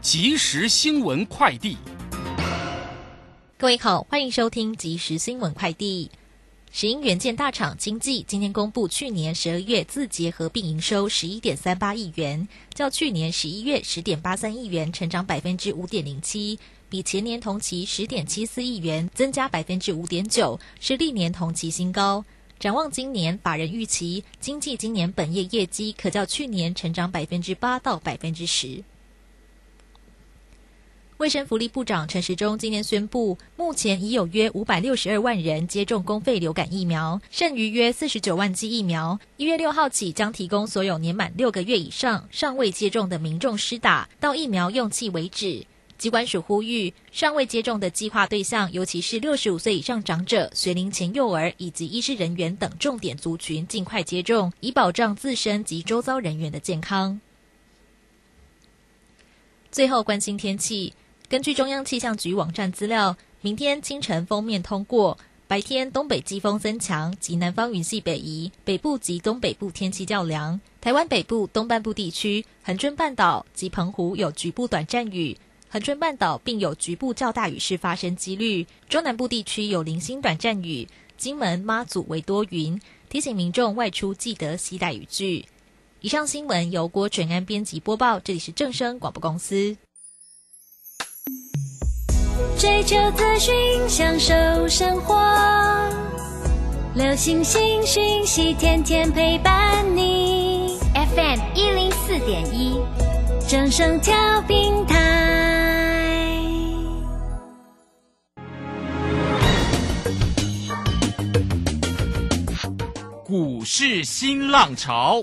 即时新闻快递，各位好，欢迎收听即时新闻快递。石英元件大厂经济今天公布去年十二月自结合并营收十一点三八亿元，较去年十一月十点八三亿元成长百分之五点零七，比前年同期十点七四亿元增加百分之五点九，是历年同期新高。展望今年，法人预期经济今年本业业绩可较去年成长百分之八到百分之十。卫生福利部长陈时中今天宣布，目前已有约五百六十二万人接种公费流感疫苗，剩余约四十九万剂疫苗。一月六号起将提供所有年满六个月以上尚未接种的民众施打，到疫苗用气为止。机关署呼吁，尚未接种的计划对象，尤其是六十五岁以上长者、学龄前幼儿以及医师人员等重点族群，尽快接种，以保障自身及周遭人员的健康。最后，关心天气。根据中央气象局网站资料，明天清晨封面通过，白天东北季风增强及南方云系北移，北部及东北部天气较凉。台湾北部东半部地区、恒春半岛及澎湖有局部短暂雨，恒春半岛并有局部较大雨势发生几率。中南部地区有零星短暂雨，金门、妈祖为多云。提醒民众外出记得携带雨具。以上新闻由郭纯安编辑播报，这里是正声广播公司。追求资讯，享受生活。流星星讯息，天天陪伴你。FM 一零四点一，正声调平台。股市新浪潮。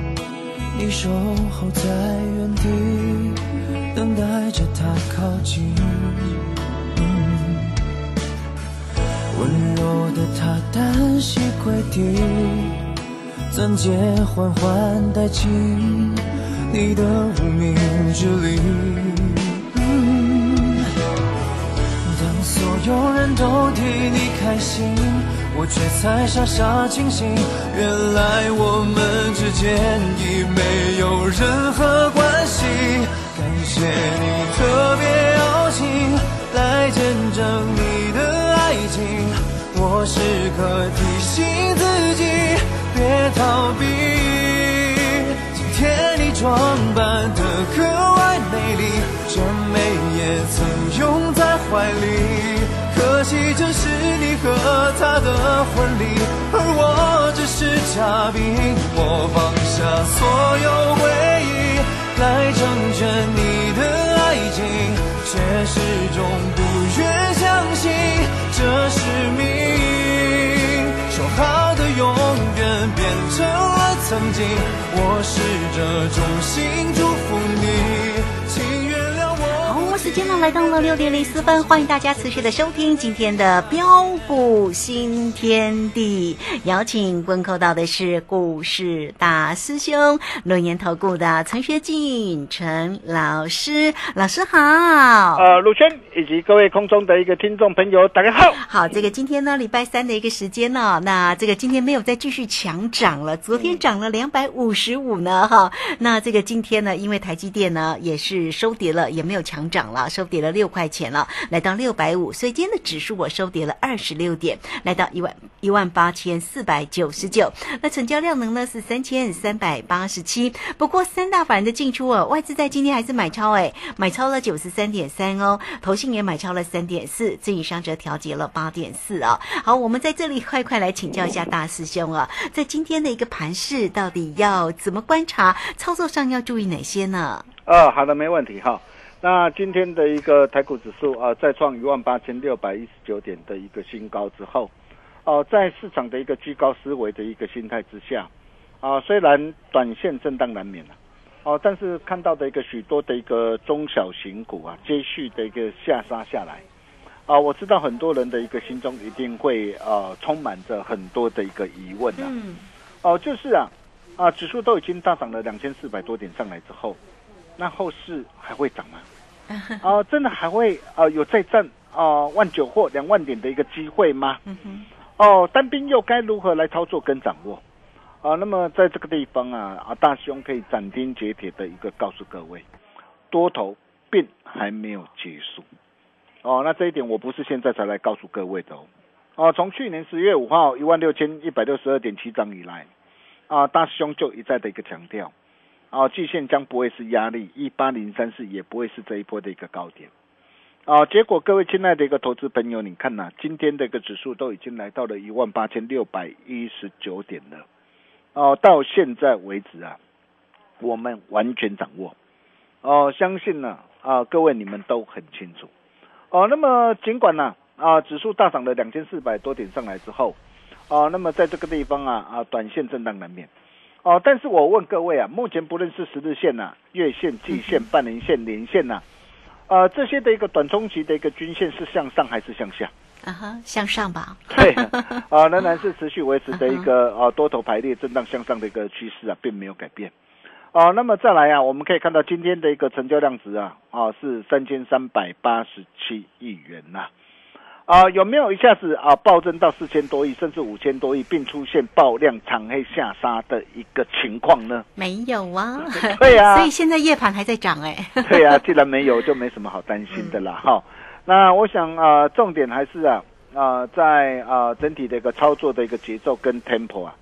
你守候在原地，等待着他靠近。温柔的他单膝跪地，钻戒缓缓戴进你的无名指里。有人都替你开心。我却才傻傻清醒，原来我们之间已没有任何关系。感谢你特别邀请来见证你的爱情，我时刻提醒自己别逃避。今天你装扮得格外美丽，这美也曾拥在怀里。和他的婚礼，而我只是嘉宾。我放下所有回忆，来成全你的爱情，却始终不愿相信这是命。说好的永远变成了曾经，我试着衷心来到了六点零四分，欢迎大家持续的收听今天的标股新天地。邀请问候到的是股市大师兄轮研投顾的陈学进陈老师，老师好。呃，陆轩以及各位空中的一个听众朋友，大家好。好，这个今天呢礼拜三的一个时间呢，那这个今天没有再继续强涨了，昨天涨了两百五十五呢，哈。那这个今天呢，因为台积电呢也是收跌了，也没有强涨。了收跌了六块钱了，来到六百五。所以今天的指数我收跌了二十六点，来到一万一万八千四百九十九。那成交量能呢是三千三百八十七。不过三大法人的进出哦，外资在今天还是买超哎，买超了九十三点三哦，投信也买超了三点四，自营商则调节了八点四啊。好，我们在这里快快来请教一下大师兄啊，在今天的一个盘势到底要怎么观察，操作上要注意哪些呢？啊，好的，没问题哈。那今天的一个台股指数啊，再创一万八千六百一十九点的一个新高之后，哦，在市场的一个居高思维的一个心态之下，啊，虽然短线震荡难免了，哦，但是看到的一个许多的一个中小型股啊，接续的一个下杀下来，啊，我知道很多人的一个心中一定会呃充满着很多的一个疑问啊，嗯，哦，就是啊，啊，指数都已经大涨了两千四百多点上来之后，那后市还会涨吗？啊，真的还会啊有再战啊万九或两万点的一个机会吗？嗯哼，哦，单兵又该如何来操作跟掌握？啊，那么在这个地方啊，啊，大兄可以斩钉截铁的一个告诉各位，多头并还没有结束。哦，那这一点我不是现在才来告诉各位的哦。哦，从去年十月五号一万六千一百六十二点起涨以来，啊，大师兄就一再的一个强调，啊，季线将不会是压力，一八零三四也不会是这一波的一个高点。啊，结果各位亲爱的一个投资朋友，你看呐、今天的一个指数都已经来到了一万八千六百一十九点了。哦，到现在为止啊，我们完全掌握。哦，相信呢啊，各位你们都很清楚。哦，那么尽管呢啊，指数大涨了两千四百多点上来之后，啊，那么在这个地方啊啊，短线震荡难免。哦，但是我问各位啊，目前不论是十日线呐、月线、季线、半年线、年线呐、呃，这些的一个短中期的一个均线是向上还是向下？啊哈，向上吧。对，啊，仍然是持续维持的一个啊多头排列震荡向上的一个趋势啊，并没有改变。啊，那么再来啊，我们可以看到今天的一个成交量值啊，啊是三千三百八十七亿元呐、啊。有没有一下子啊暴增到四千多亿，甚至五千多亿，并出现爆量长黑下杀的一个情况呢？没有啊，对啊。所以现在夜盘还在涨哎、对啊，既然没有，就没什么好担心的啦。哈、那我想啊、呃重点还是啊啊、呃在啊、呃整体的一个操作的一个节奏跟 tempo 啊，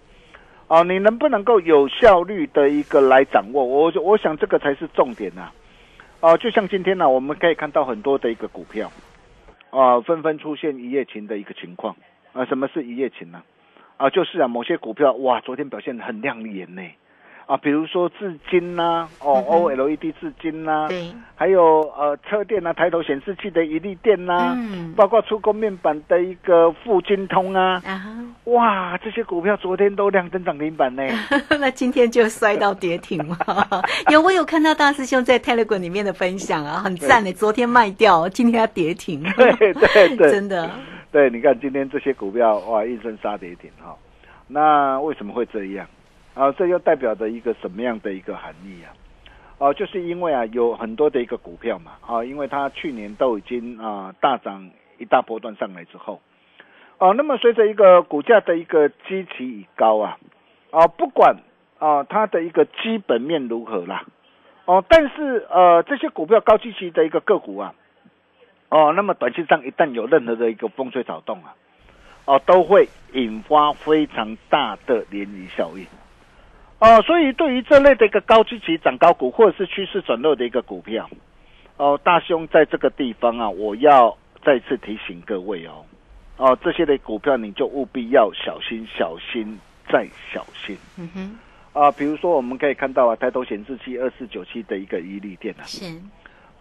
哦、你能不能够有效率的一个来掌握？我我想这个才是重点呐、哦、就像今天呢、我们可以看到很多的一个股票，啊、纷纷出现一夜情的一个情况啊、什么是一夜情呢？啊，就是啊，某些股票哇，昨天表现得很亮眼呢。啊，比如说至今呐、哦、嗯 OLED 至今呐、对，还有呃车电啊、抬头显示器的一粒电呐、嗯包括出光面板的一个富金通啊，啊，哇，这些股票昨天都亮灯涨停板呢。那今天就摔到跌停了。有我有看到大师兄在 Telegram 里面的分享啊，很赞的。昨天卖掉，今天要跌停。对对对，真的。对，你看今天这些股票哇，一声杀跌停哈、那为什么会这样？啊，这又代表着一个什么样的一个含义啊？哦、就是因为啊，有很多的一个股票嘛，啊，因为它去年都已经啊大涨一大波段上来之后，哦、那么随着一个股价的一个基期已高啊，啊，不管啊它的一个基本面如何啦，哦，但是呃这些股票高基期的一个个股啊，哦，那么短期上一旦有任何的一个风吹草动啊，哦，都会引发非常大的涟漪效应。哦，所以对于这类的一个高基期涨高股或者是趋势转弱的一个股票，哦，大兄在这个地方啊，我要再次提醒各位哦，哦，这些的股票你就务必要小心、小心再小心。嗯哼，啊。比如说，我们可以看到啊，抬头显示器二四九七的一个伊利电啊，是，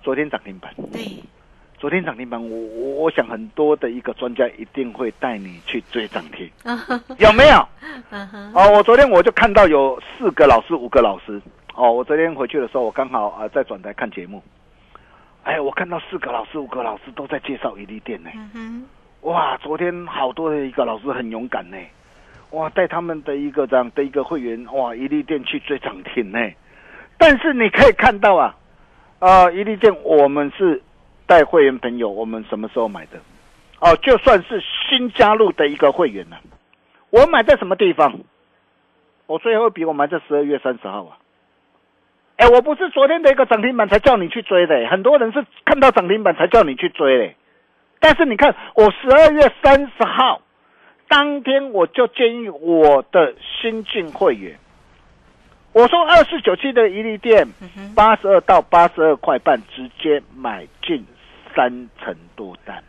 昨天涨停板，对，昨天涨停板，我我我想很多的一个专家一定会带你去追涨停，有没有？哦，我昨天我就看到有四个老师、五个老师。哦，我昨天回去的时候，我刚好啊、呃在转台看节目。哎，我看到四个老师、五个老师都在介绍伊利店呢。嗯，哇，昨天好多的一个老师很勇敢呢。哇，带他们的一个这样的一个会员，哇，伊利店去追涨停呢。但是你可以看到啊，啊，伊利店我们是带会员朋友，我们什么时候买的？哦，就算是新加入的一个会员呢、我买在什么地方？我最后一笔我买在十二月三十号啊。哎，我不是昨天的一个涨停板才叫你去追的，很多人是看到涨停板才叫你去追嘞。但是你看，我十二月三十号当天我就建议我的新进会员，我说二四九七的一利店八十二到八十二块半直接买进三成多单，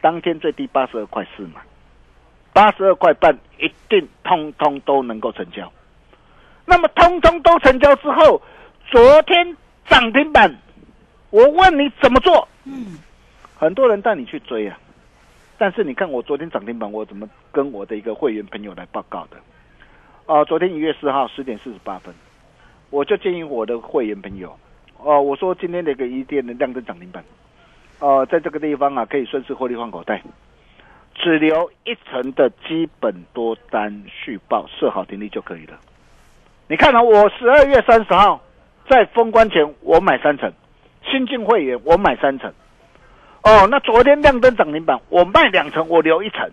当天最低八十二块四嘛，八十二块半一定通通都能够成交。那么通通都成交之后，昨天涨停板，我问你怎么做？嗯，很多人带你去追啊，但是你看我昨天涨停板，我怎么跟我的一个会员朋友来报告的？啊、昨天一月四号十点四十八分，我就建议我的会员朋友，哦、我说今天的一个一店的量增涨停板，呃，在这个地方啊，可以顺势获利换口袋，只留一成的基本多单续报，设好停利就可以了。你看啊，我十二月三十号在封关前我买三成，新进会员我买三成。哦，那昨天亮灯涨停板，我卖两成，我留一成。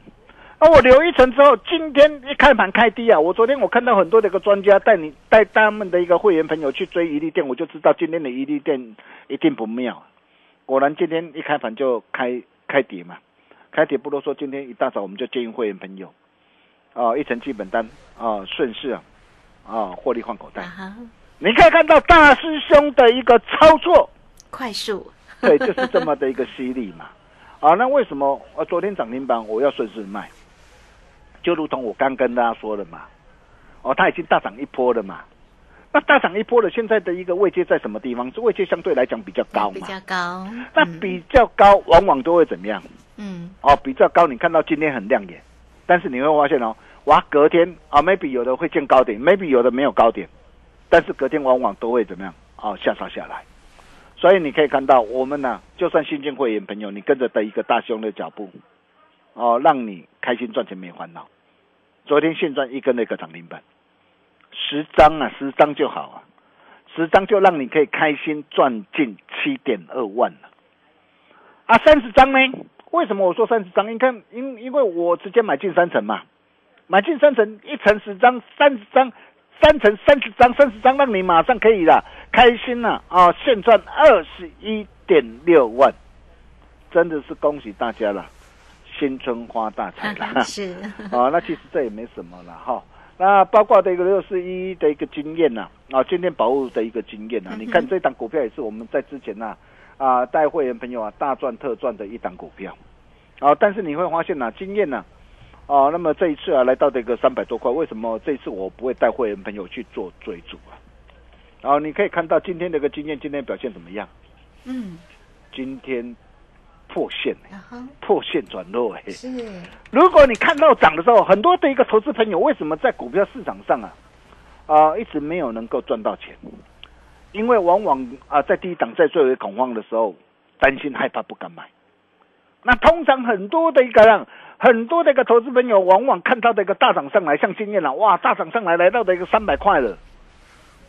那我留一成之后，今天一开盘开低啊！我昨天我看到很多的一个专家带你带他们的一个会员朋友去追一利店，我就知道今天的一利店一定不妙。果然今天一开盘就开开跌嘛，开跌不啰嗦。今天一大早我们就建议会员朋友，啊、一层基本单啊、顺势啊，啊、获利换口袋。啊，你可以看到大师兄的一个操作，快速，对，就是这么的一个犀利嘛。啊，那为什么呃昨天涨停板我要顺势卖？就如同我刚跟大家说的嘛，哦，它已经大涨一波了嘛。那大涨一波的，现在的一个位阶在什么地方？这位阶相对来讲比较高嘛。比较高，那比较高，往往都会怎么样？嗯哦，比较高，你看到今天很亮眼，但是你会发现哦，哇，隔天啊，maybe 有的会见高点，maybe 有的没有高点，但是隔天往往都会怎么样？哦，下杀下来。所以你可以看到，我们呢、就算新进会员朋友，你跟着的一个大兄的脚步，哦，让你开心赚钱没烦恼。昨天现赚一根那个涨停板，十张啊，十张就好啊，十张就让你可以开心赚进七点二万了。啊，三十张呢？为什么我说三十张？你看，因因为我直接买进三层嘛，买进三层，一层十张，三十张，三层三十张，三十张让你马上可以了，开心了啊！现赚二十一点六万，真的是恭喜大家了，新春发大财了。是，啊，那其实这也没什么了哈。那包括的一个六四一的一个经验呐、啊，今天保护的一个经验呐、嗯你看这档股票也是我们在之前呐啊带会员朋友啊大赚特赚的一档股票，啊，但是你会发现呐、经验呐、啊，那么这一次啊来到这个三百多块，为什么这一次我不会带会员朋友去做追逐啊？然后你可以看到今天的一个经验，今天表现怎么样？嗯，今天破线、破线转弱哎、是，如果你看到涨的时候，很多的一个投资朋友为什么在股票市场上啊啊、一直没有能够赚到钱？因为往往啊、在低档在最为恐慌的时候，担心害怕不敢买。那通常很多的一个让很多的一个投资朋友，往往看到的一个大涨上来，像今天了，哇，大涨上来来到的一个三百块了，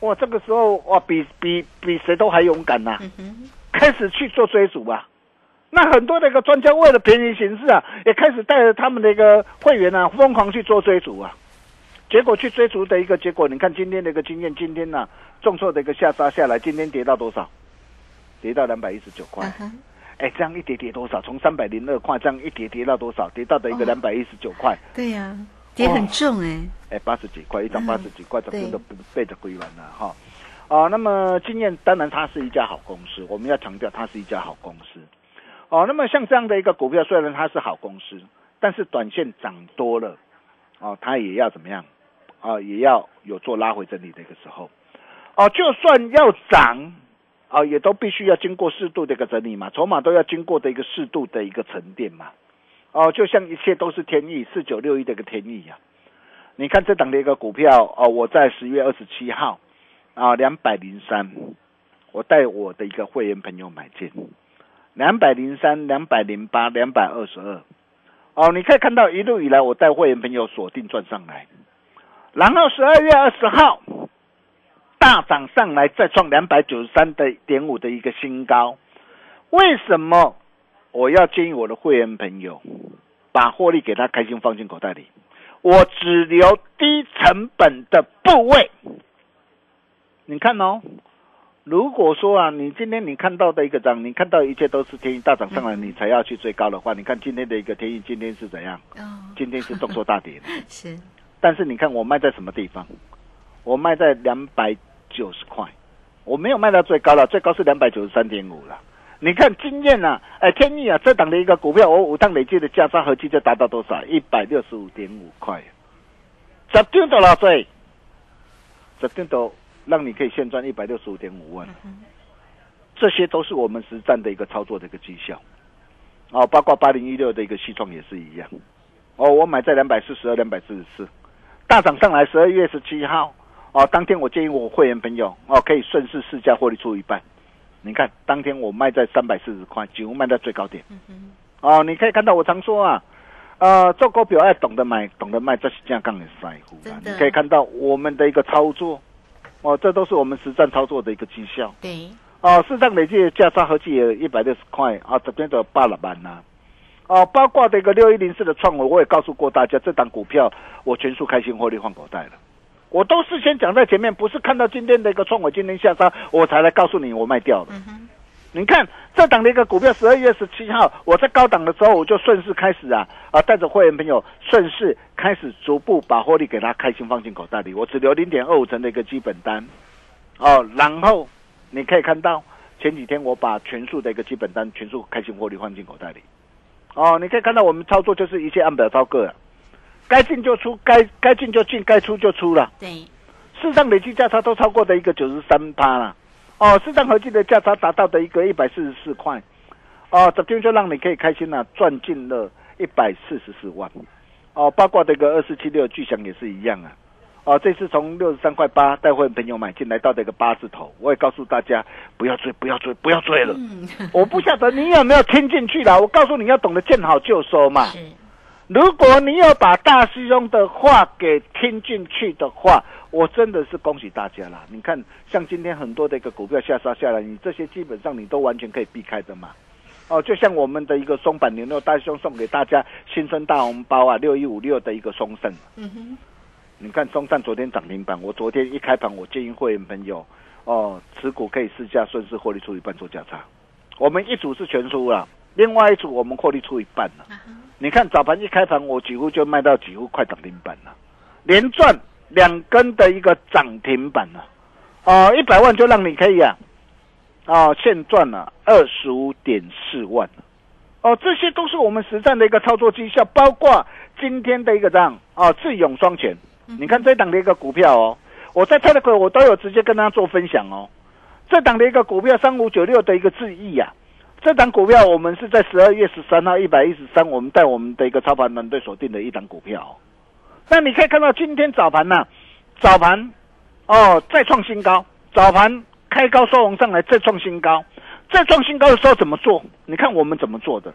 哇，这个时候哇，比比比谁都还勇敢呐、嗯，开始去做追逐啊。那很多的一个专家为了便宜行事啊，也开始带着他们的一个会员啊，疯狂去做追逐啊。结果去追逐的一个结果，你看今天的一个经验，今天呢、重挫的一个下杀下来，今天跌到多少？跌到两百一十九块哎，这样一跌跌多少？从三百零二块这样一跌跌到多少？跌到的一个哦两百一十九块。对呀，跌很重哎，哎，八十几块一张，嗯八十几块，这对真的背着归完了哈。啊，那么经验当然它是一家好公司，我们要强调它是一家好公司。哦，那么像这样的一个股票，虽然它是好公司，但是短线涨多了，哦，它也要怎么样？啊，也要有做拉回整理的一个时候。哦，就算要涨，啊，也都必须要经过适度的一个整理嘛，筹码都要经过的一个适度的一个沉淀嘛。哦，就像一切都是天意，四九六一的一个天意呀、你看这档的一个股票哦，我在十月二十七号啊，两百零三，我带我的一个会员朋友买进，两百零三、两百零八、两百二十二，哦，你可以看到一路以来我带会员朋友锁定赚上来，然后十二月二十号大涨上来，再创两百九十三的点五的一个新高，为什么我要建议我的会员朋友把获利给他开心放进口袋里？我只留低成本的部位，你看哦，如果说啊，你今天你看到的一个涨，你看到一切都是天意大涨上来，你才要去追高的话，你看今天的一个天意今天是怎样？哦，今天是动作大跌的。是，但是你看我卖在什么地方？我卖在两百九十块，我没有卖到最高了，最高是两百九十三点五了。你看经验啊，哎，天意啊，这档的一个股票，我五趟累计的价差合计就达到多少？一百六十五点五块，十点多少岁？十张都让你可以现赚一百六十五点五万，这些都是我们实战的一个操作的一个绩效。哦，包括八零一六的一个西创也是一样。哦，我买在两百四十二、两百四十四，大涨上来，十二月十七号，哦，当天我建议我会员朋友，哦，可以顺势市价获利出一半。你看，当天我卖在三百四十块，几乎卖在最高点。哦，你可以看到我常说啊，呃，做股票要懂得买，懂得卖，这是这样杠的在乎啊你可以看到我们的一个操作，哦，这都是我们实战操作的一个绩效。对，哦，市场累计的价差合计有一百六十块啊，这边的八了板呐。哦，包括的一个六一零四的创维，我也告诉过大家，这档股票我全数开心获利换口袋了。我都事先讲在前面，不是看到今天的一个创维今天下杀，我才来告诉你我卖掉了。你看这档的一个股票，十二月十七号我在高档的时候，我就顺势开始啊啊，带着会员朋友顺势开始逐步把获利给他开心放进口袋里，我只留零点二五成的一个基本单。哦，然后你可以看到前几天我把全数的一个基本单全数开心获利放进口袋里。哦，你可以看到我们操作就是一切按表操课啊，该进就出，该该进就进，该出就出了。对，市场累计价差都超过的一个九十三趴了。哦，市场合计的价差达到的一个一百四十四块。哦，昨天就让你可以开心了、赚进了一百四十四万。哦，包括这个二四七六巨响也是一样啊。哦，这次从六十三块八带会朋友买进来到这个八字头，我也告诉大家不要追，不要追，不要追了。我不晓得你有没有听进去啦，我告诉你要懂得见好就收嘛。是，如果你有把大师兄的话给听进去的话，我真的是恭喜大家啦！你看，像今天很多的一个股票下杀下来，你这些基本上你都完全可以避开的嘛。哦，就像我们的一个松板牛肉大师兄送给大家新春大红包啊，六一五六的一个松盛。嗯哼，你看松盛昨天涨停板，我昨天一开盘我建议会员朋友哦，持股可以试价顺势获利出一半做价差。我们一组是全出了，另外一组我们获利出一半了。你看早盘一开盘，我几乎就卖到几乎快涨停板了，连赚两根的一个涨停板了，哦，一百万就让你可以啊，哦，现赚了二十五点四万。哦，这些都是我们实战的一个操作绩效，包括今天的一个涨哦，智勇双全，你看这档的一个股票哦，我在 Telegram 我都有直接跟大家做分享哦，这档的一个股票三五九六的一个智毅啊。这档股票我们是在十二月十三号一百一十三，我们带我们的一个操盘团队锁定的一档股票。那你可以看到今天早盘呐、早盘哦再创新高，早盘开高收红上来再创新高，再创新高的时候怎么做？你看我们怎么做的？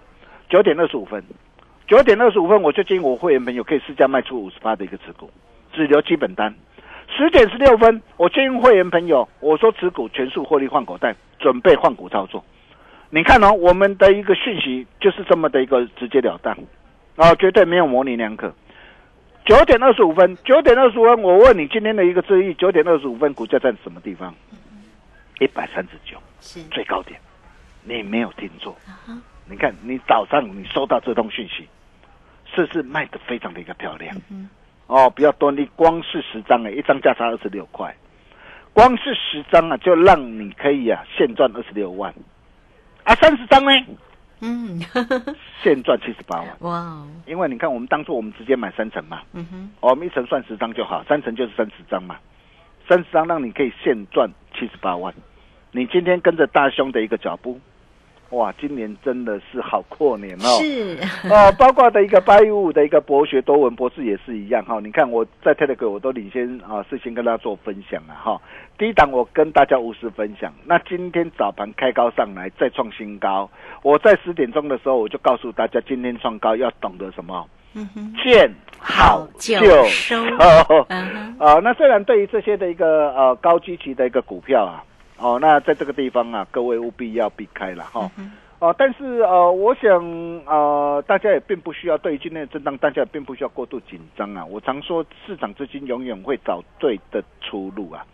九点二十五分，九点二十五分我就建议我会员朋友可以试价卖出五十八的一个持股，只留基本单。十点十六分，我建议会员朋友我说持股全数获利换口袋，准备换股操作。你看哦，我们的一个讯息就是这么的一个直截了当，啊、绝对没有模棱两可。九点二十五分，九点二十五分，我问你今天的一个质疑，九点二十五分股价在什么地方？一百三十九，是，最高点。你没有听错，你看你早上你收到这通讯息，是不是卖的非常的一个漂亮？哦，不要多，你光是十张哎，一张价差二十六块，光是十张啊，就让你可以啊现赚二十六万，啊三十张呢，嗯，现赚七十八万。哇哦，因为你看，我们当初我们直接买三层嘛，嗯哼，哦我们一层算十张就好，三层就是三十张嘛，三十张让你可以现赚七十八万。你今天跟着大兄的一个脚步，哇，今年真的是好过年哦。是，哦，包括的一个八一五的一个博学多闻博士也是一样哈。你看我在 Telegram 我都领先啊，事先跟大家做分享了哈。第一档我跟大家无私分享，那今天早盘开高上来再创新高，我在十点钟的时候我就告诉大家，今天创高要懂得什么，嗯哼，见好就就收。啊，那虽然对于这些的一个呃高基期的一个股票啊，哦，那在这个地方啊，各位务必要避开了哈。哦，但是呃，我想呃，大家也并不需要对于今天的震荡，大家也并不需要过度紧张啊。我常说，市场资金永远会找对的出路啊。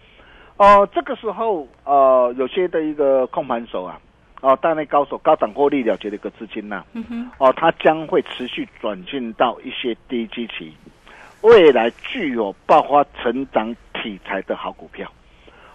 哦、这个时候呃，有些的一个控盘手啊，哦，大内高手、高涨获利了结的一个资金呐、嗯哼，哦，它将会持续转进到一些低基期、未来具有爆发成长题材的好股票。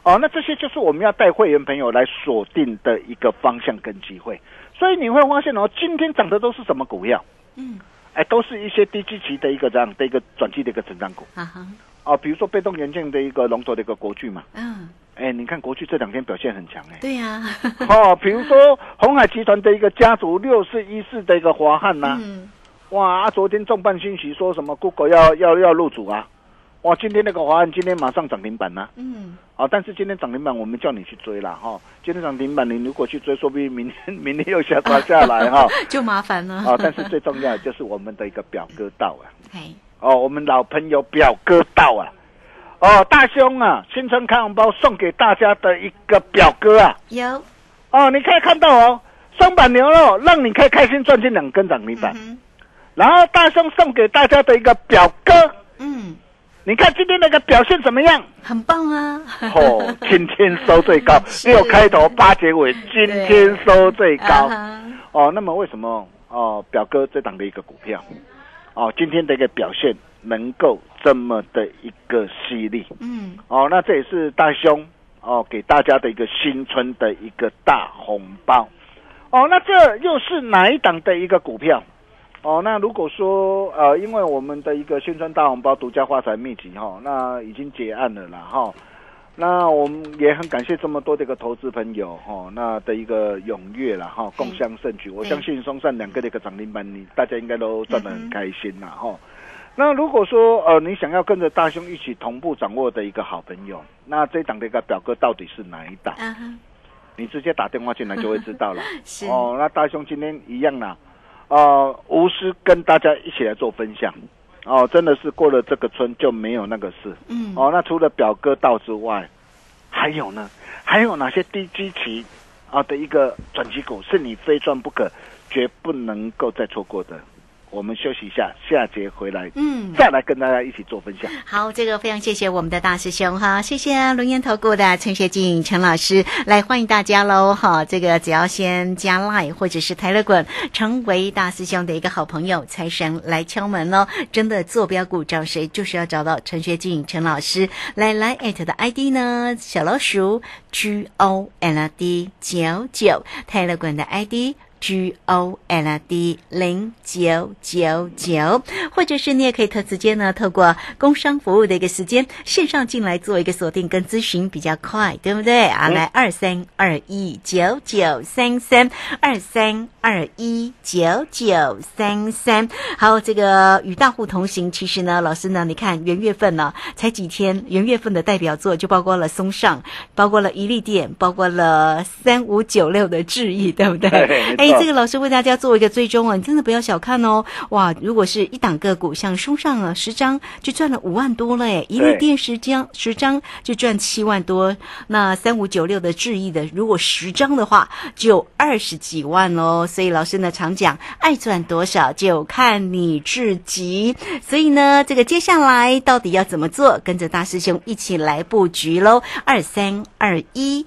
哦，那这些就是我们要带会员朋友来锁定的一个方向跟机会。所以你会发现哦，今天涨的都是什么股票？嗯，哎，都是一些低基期的一个这样的一个转机的一个成长股。啊哈，哦，比如说被动元件的一个龙头的一个国巨嘛。嗯，哎，你看国巨这两天表现很强哎。对呀，哦，比如说红海集团的一个家族六四一四的一个华汉呐、嗯，哇，啊昨天重磅讯息说什么 Google 要要要入主啊，哇，今天那个华安今天马上涨停板呐、嗯，啊，但是今天涨停板我们叫你去追了哈、今天涨停板你如果去追，说不定明天 明天又下滑下来哈、就麻烦了。啊，但是最重要的就是我们的一个表哥到啊，嘿，哦，我们老朋友表哥到啊，哦，大兄啊，新春开红包送给大家的一个表哥啊，有，哦，你可以看到哦，双板牛肉让你可以开心赚进两根涨停板，嗯然后大兄送给大家的一个表哥，嗯，你看今天那个表现怎么样？很棒啊。哦，今天收最高，是六开头八结尾，今天收最高。啊哦，那么为什么哦表哥这档的一个股票，哦今天的一个表现能够这么的一个犀利？嗯，哦，那这也是大兄哦给大家的一个新春的一个大红包。哦，那这又是哪一档的一个股票？哦，那如果说呃，因为我们的一个宣传大红包独家发财秘籍哈、那已经结案了啦哈、那我们也很感谢这么多的一个投资朋友哈、那的一个踊跃了哈、共襄盛举。我相信松山两个的一个涨停板，你大家应该都赚得很开心啦哈、那如果说呃你想要跟着大兄一起同步掌握的一个好朋友，那这档的一个表哥到底是哪一档？你直接打电话进来就会知道了。哦，那大兄今天一样啦，呃，无私跟大家一起来做分享。哦，真的是过了这个村就没有那个事。嗯，哦，那除了表哥道之外，还有呢？还有哪些低基期啊的一个转机股是你非赚不可，绝不能够再错过的？我们休息一下，下节回来，嗯。再来跟大家一起做分享。好，这个非常谢谢我们的大师兄哈，谢谢龙岩投顾的陈学静陈老师来欢迎大家喽哈。这个只要先加 Line 或者是台乐滚，成为大师兄的一个好朋友，财神来敲门喽。真的坐标股找谁，就是要找到陈学静陈老师。来来 at 的 ID 呢，小老鼠 G O L D 九九，泰勒滚的 ID。G O L D 零九九九，或者是你也可以特直接呢，透过工商服务的一个时间线上进来做一个锁定跟咨询，比较快，对不对啊？来二三二一九九三三二三二一九九三三。好，这个与大户同行，其实呢，老师呢，你看元月份呢才几天，元月份的代表作就包括了松上，包括了一利店，包括了三五九六的智毅，对不对？哎，这个老师为大家做一个追踪啊，你真的不要小看哦。哇，如果是一档个股，像松上啊，十张就赚了五万多了哎，一利对店十张十张就赚七万多，那三五九六的智毅的，如果十张的话，就二十几万喽。所以老师呢常讲，爱赚多少就看你自己。所以呢，这个接下来到底要怎么做？跟着大师兄一起来布局喽，二三二一。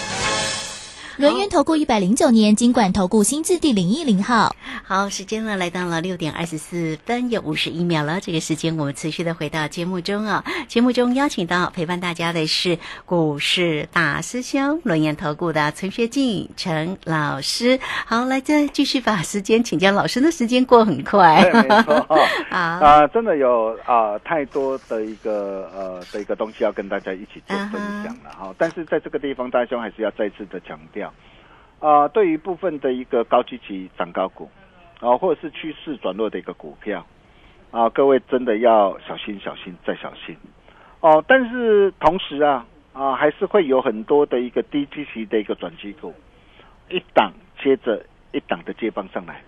轮源投顾一百零九年金管投顾新字第零一零号。好，时间呢来到了六点二十四分有五十一秒了。这个时间我们持续的回到节目中啊，节目中邀请到陪伴大家的是股市大师兄轮研投顾的陈学进陈老师。好，来再继续把时间请教老师的时间过很快。对，没错 啊、真的有啊、太多的一个呃的一个东西要跟大家一起做分享了哈。但是在这个地方，大兄还是要再次的强调，啊、对于部分的一个高基期涨高股，啊、或者是趋势转弱的一个股票，啊、各位真的要小心、小心再小心哦。但是同时啊啊、还是会有很多的一个低基期的一个转机股，一档接着一档的接棒上来。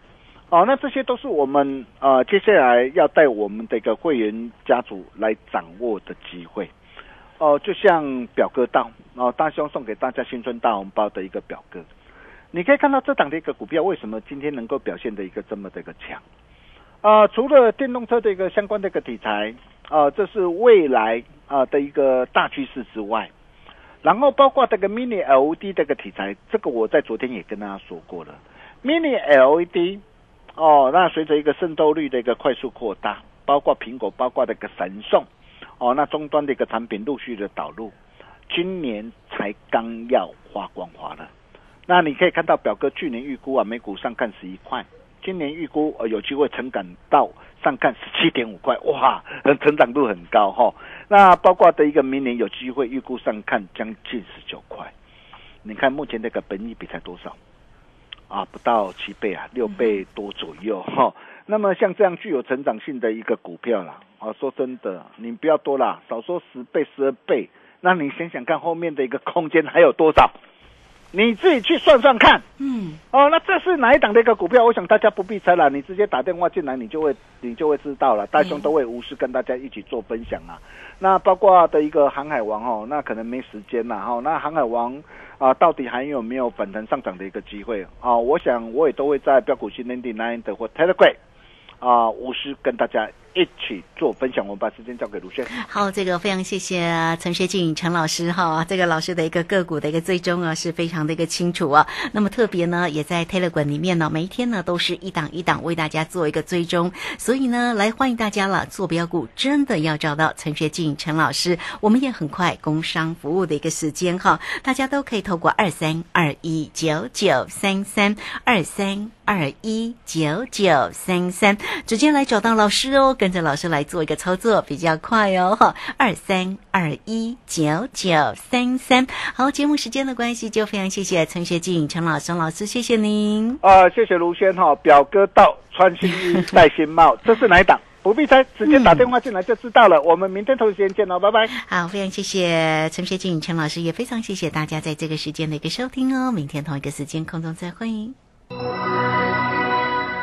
哦，那这些都是我们呃接下来要带我们的一个会员家族来掌握的机会。哦，就像表哥到哦，大兄送给大家新春大红包的一个表哥，你可以看到这档的一个股票为什么今天能够表现的一个这么的一个强？啊、除了电动车的一个相关的一个题材，啊、这是未来啊、的一个大趋势之外，然后包括这个 mini LED 这个题材，这个我在昨天也跟大家说过了，mini LED 哦，那随着一个渗透率的一个快速扩大，包括苹果，包括这个神送，哦，那终端的一个产品陆续的导入，今年才刚要花光花了。那你可以看到表哥去年预估啊，每股上看十一块，今年预估呃有机会成长到上看十七点五块，哇，成长度很高哈、那包括的一个明年有机会预估上看将近十九块，你看目前这个本益比才多少？啊，不到七倍啊，六倍多左右哈、那么像这样具有成长性的一个股票啦，啊，说真的，你不要多啦，少说十倍、十二倍，那你想想看后面的一个空间还有多少？你自己去算算看。嗯，哦，那这是哪一档的一个股票？我想大家不必猜了，你直接打电话进来，你就会你就会知道了。大兄都会无私跟大家一起做分享啊。那包括的一个航海王哦，那可能没时间了哈。那航海王啊、到底还有没有反弹上涨的一个机会啊？我想我也都会在标股新 Ninety Nine 的或 Telegram 啊，无私跟大家一起做分享。我们把时间交给卢轩。好，这个非常谢谢陈学静陈老师哈，这个老师的一个个股的一个追踪啊，是非常的一个清楚啊。那么特别呢，也在 Telegram 里面呢，每一天呢都是一档一档为大家做一个追踪，所以呢，来欢迎大家了，做标股真的要找到陈学静陈老师，我们也很快工商服务的一个时间哈，大家都可以透过二三二一九九三三二三。二一九九三三，直接来找到老师哦，跟着老师来做一个操作，比较快哦哈。二三二一九九三三，好，节目时间的关系，就非常谢谢陈学静陈老师老师，谢谢您。啊，谢谢卢轩哈，表哥到穿新衣戴新帽，这是哪一档？不必猜，直接打电话进来就知道了。我们明天同一时间见喽，拜拜。好，非常谢谢陈学静陈老师，也非常谢谢大家在这个时间的一个收听哦。明天同一个时间空中再会。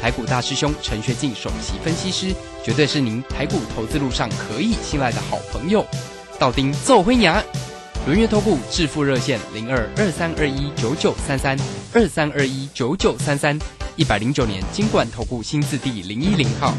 台股大师兄陈学进首席分析师，绝对是您台股投资路上可以信赖的好朋友。道丁奏灰牙，轮月投顾致富热线零二二三二一九九三三二三二一九九三三，一百零九年金管投顾新字第零一零号。